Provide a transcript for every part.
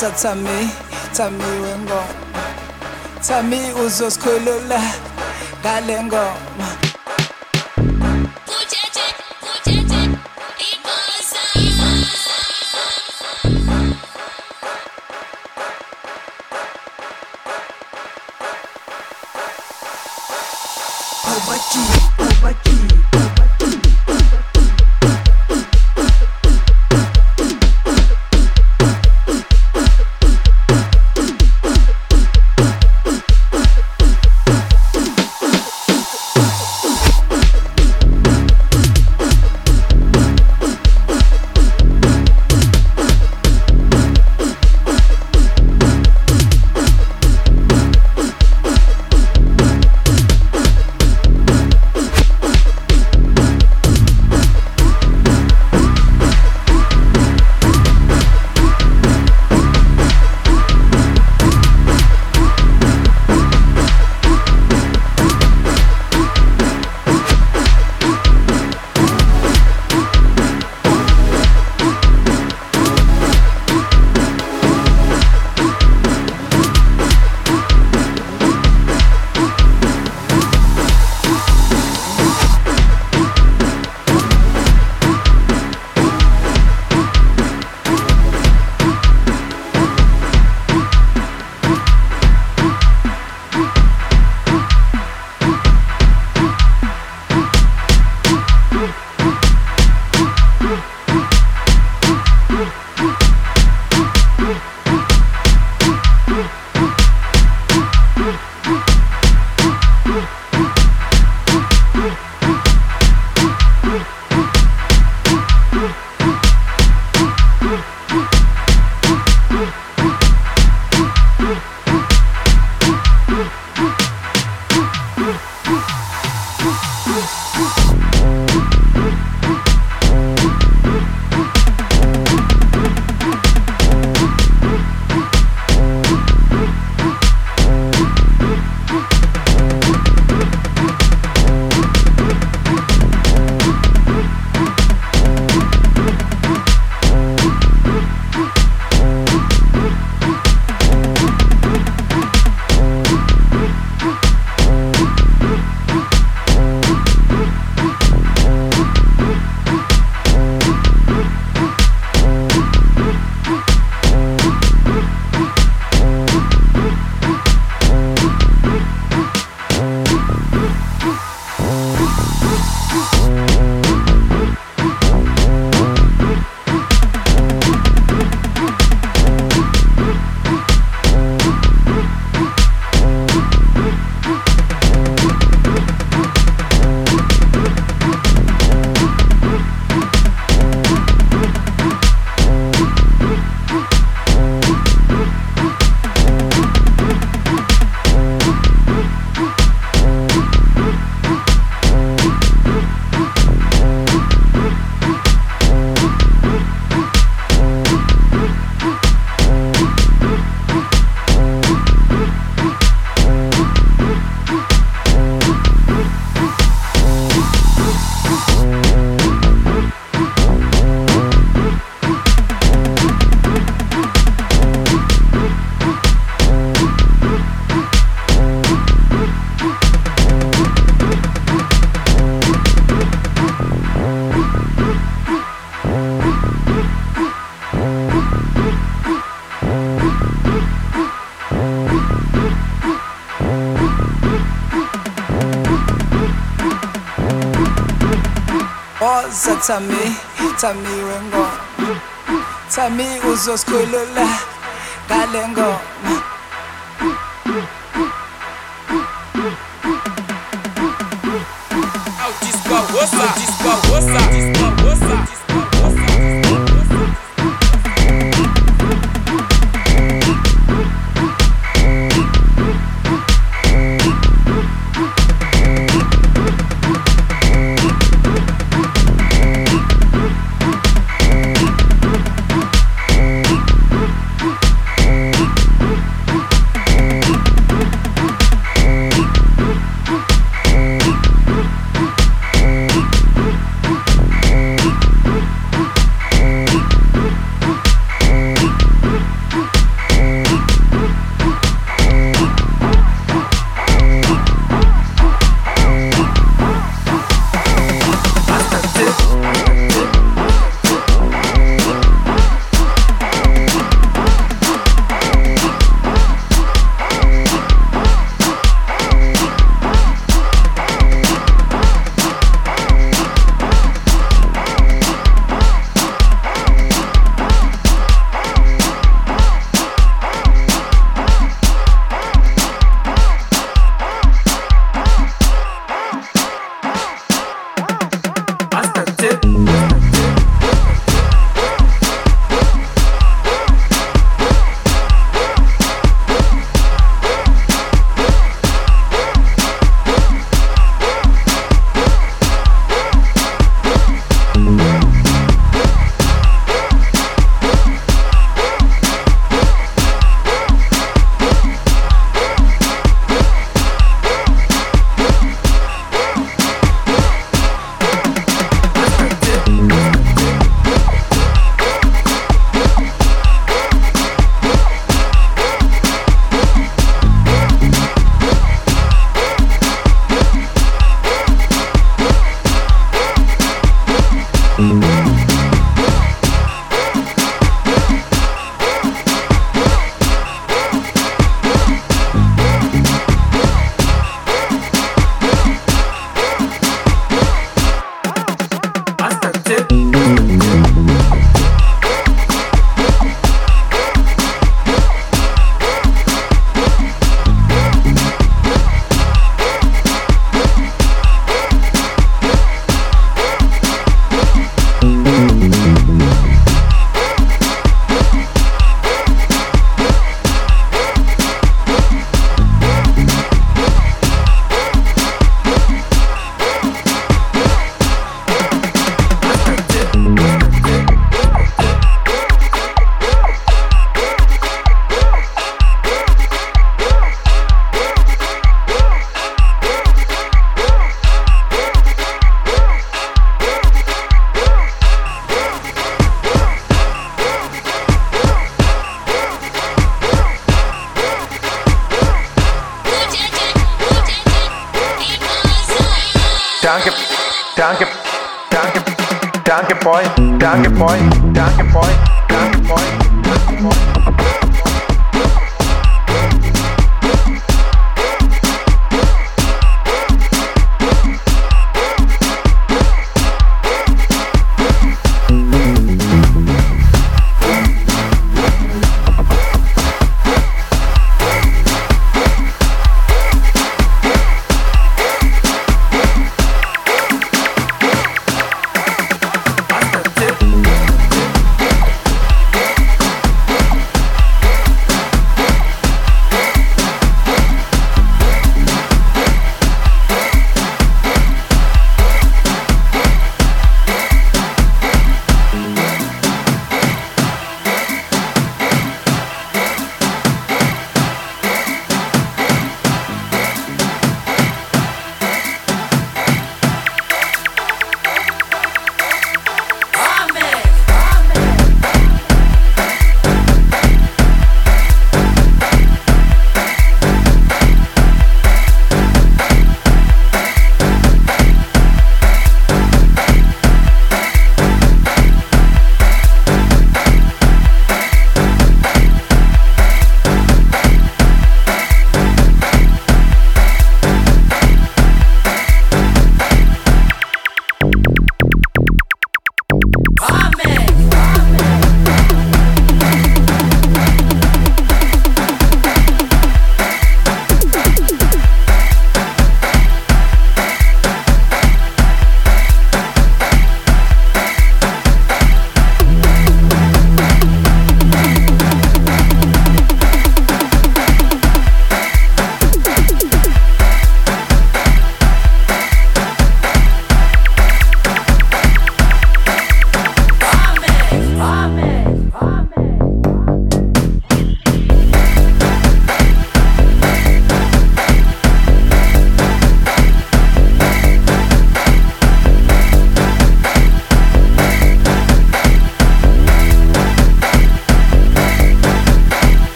Tami, Tami wengoma Tami uzosikhulula ngale ngoma Tami, Tami wengoma Tami uzosikhulula ngale ngoma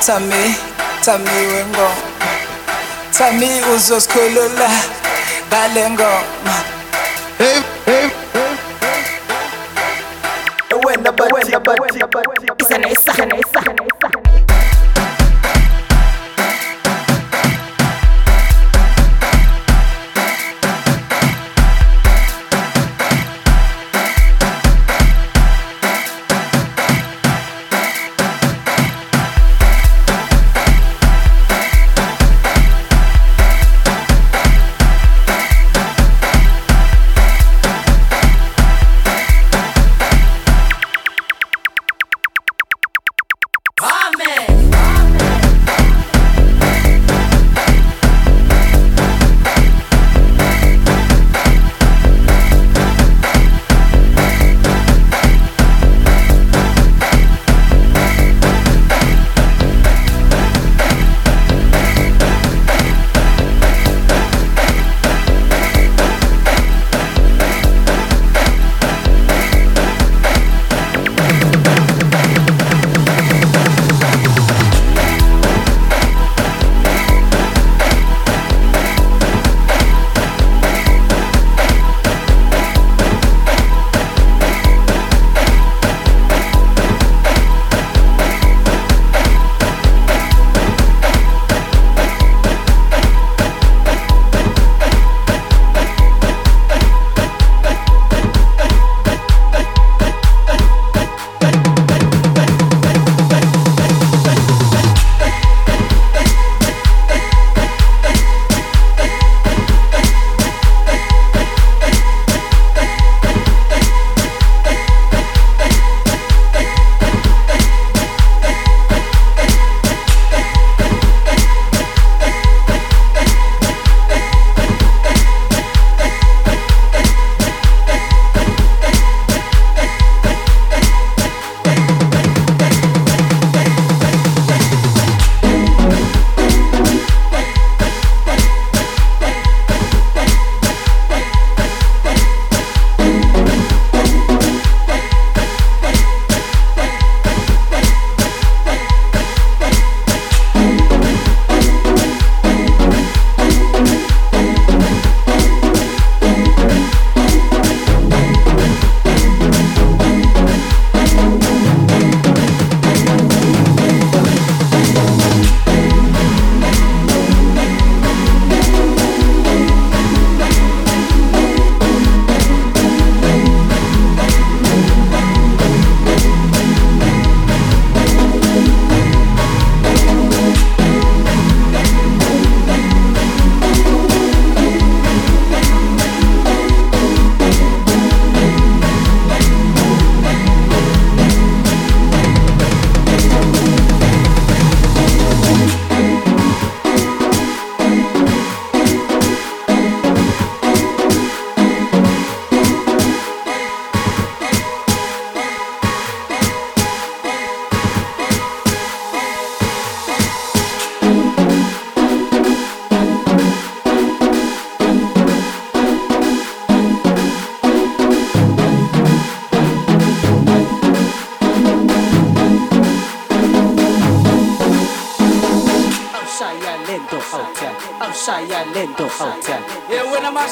Tami, Tami wengoma Tami uzosikhulula ngale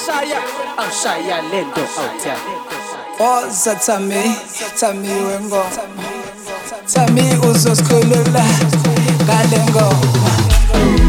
awushaya awushaya lento awutya oza thami thami wengoma thami uzosikhulula ngale ngoma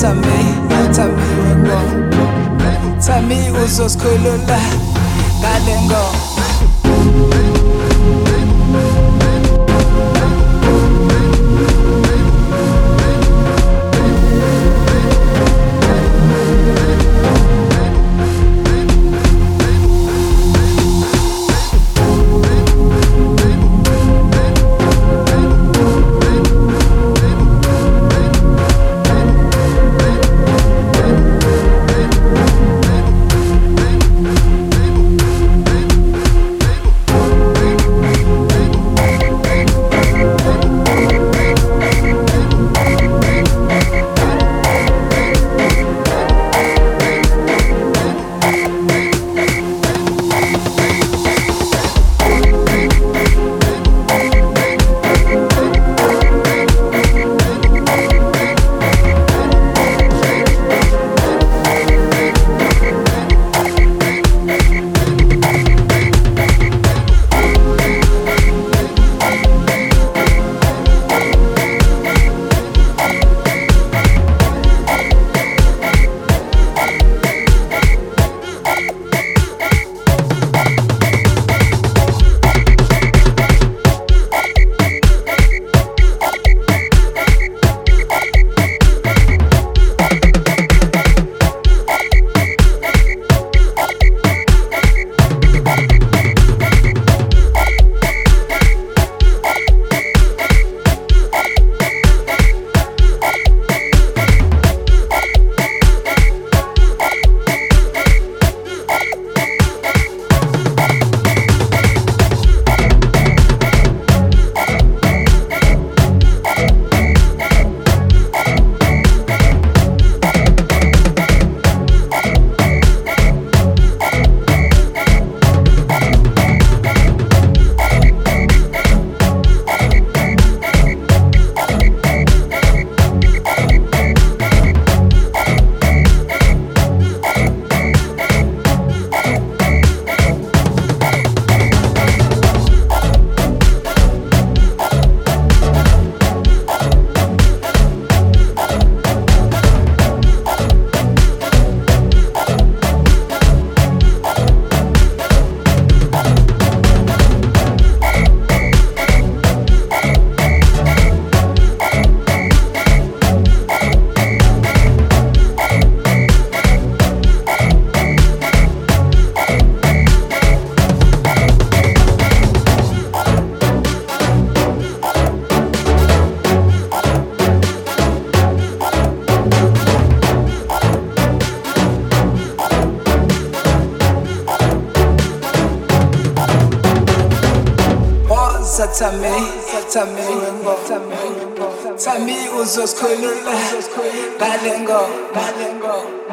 Tami, Tami wengoma Tami uzosikhulula ngale ngoma Tami, Tami wengo Tami uzosikhulula ngale ngoma Yicho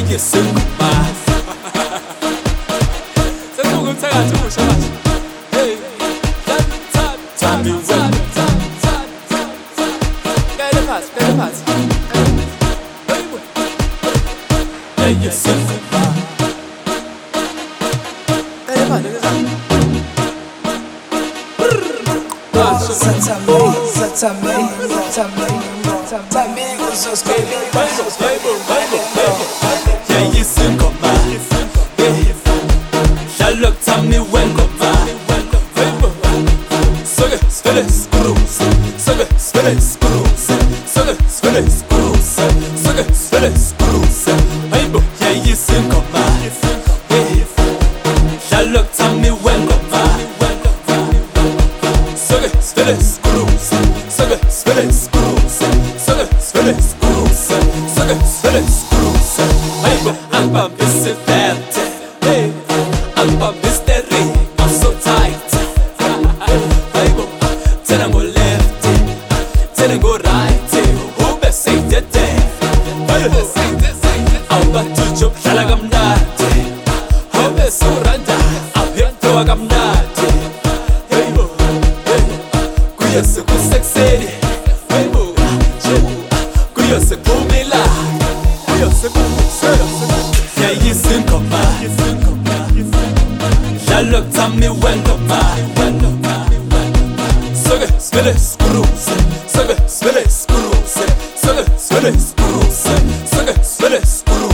이게 me 새로운 차가 좋은 샤바시 Satame, me satame, satame con sus cables, me sus cables. Perfect City Rainbow Kuyose kumila Kuyose kumila Yeah, you sing come on Shalok tami wendo ma Soge spele skruse Soge spele skruse Soge spele skruse Soge spele skruse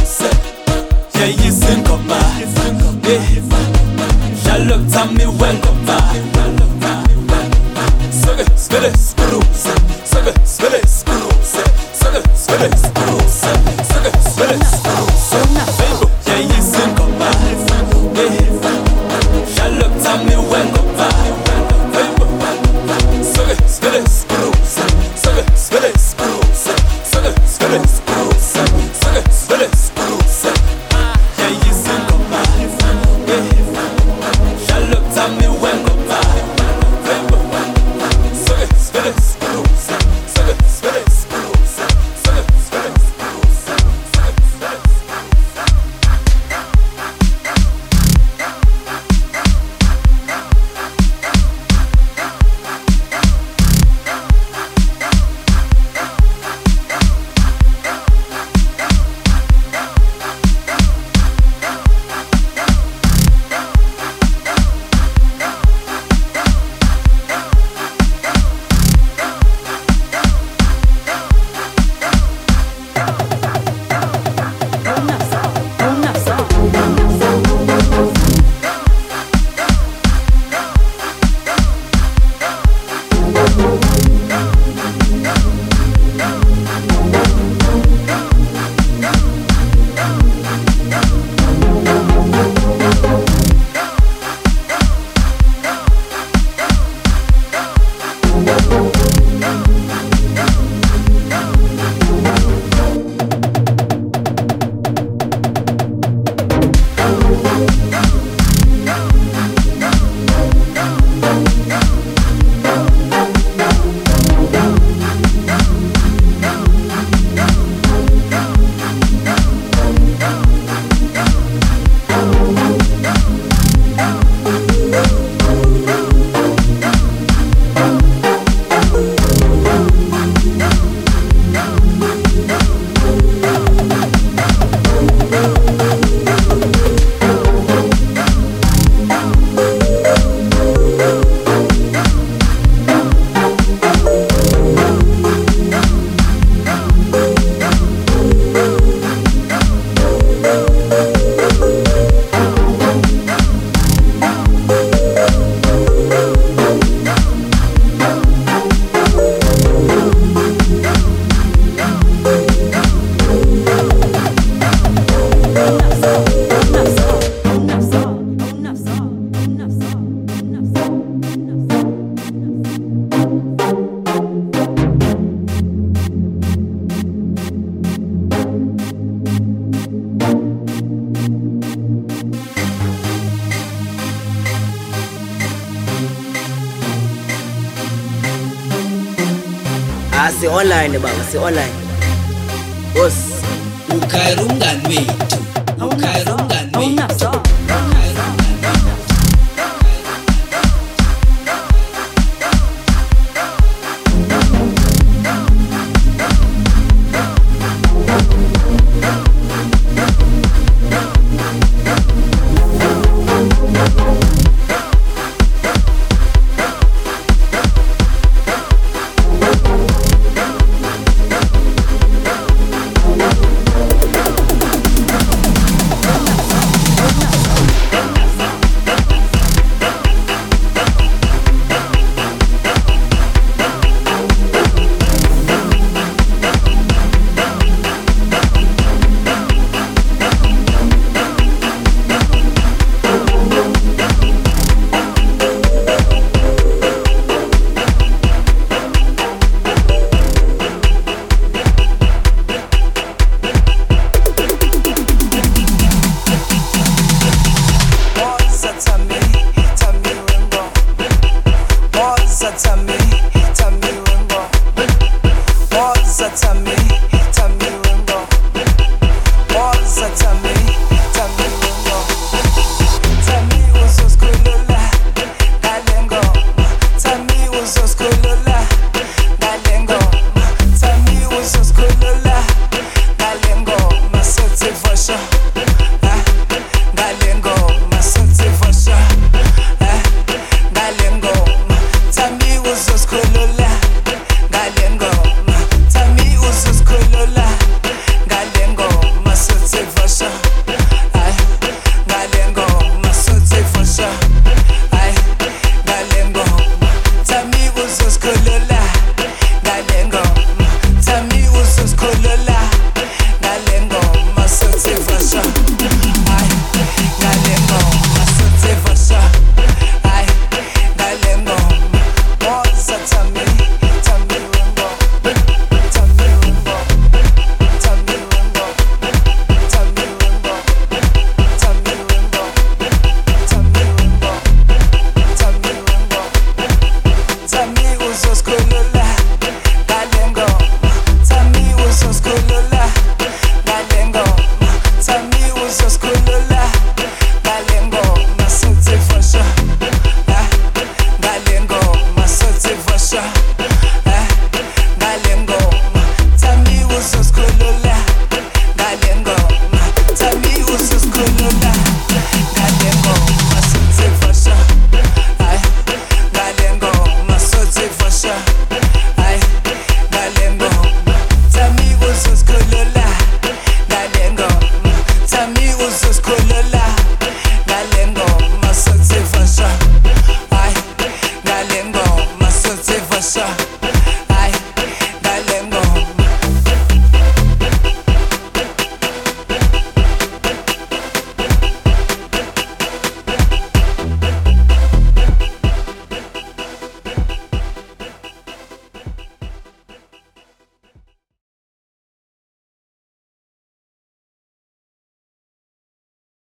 online.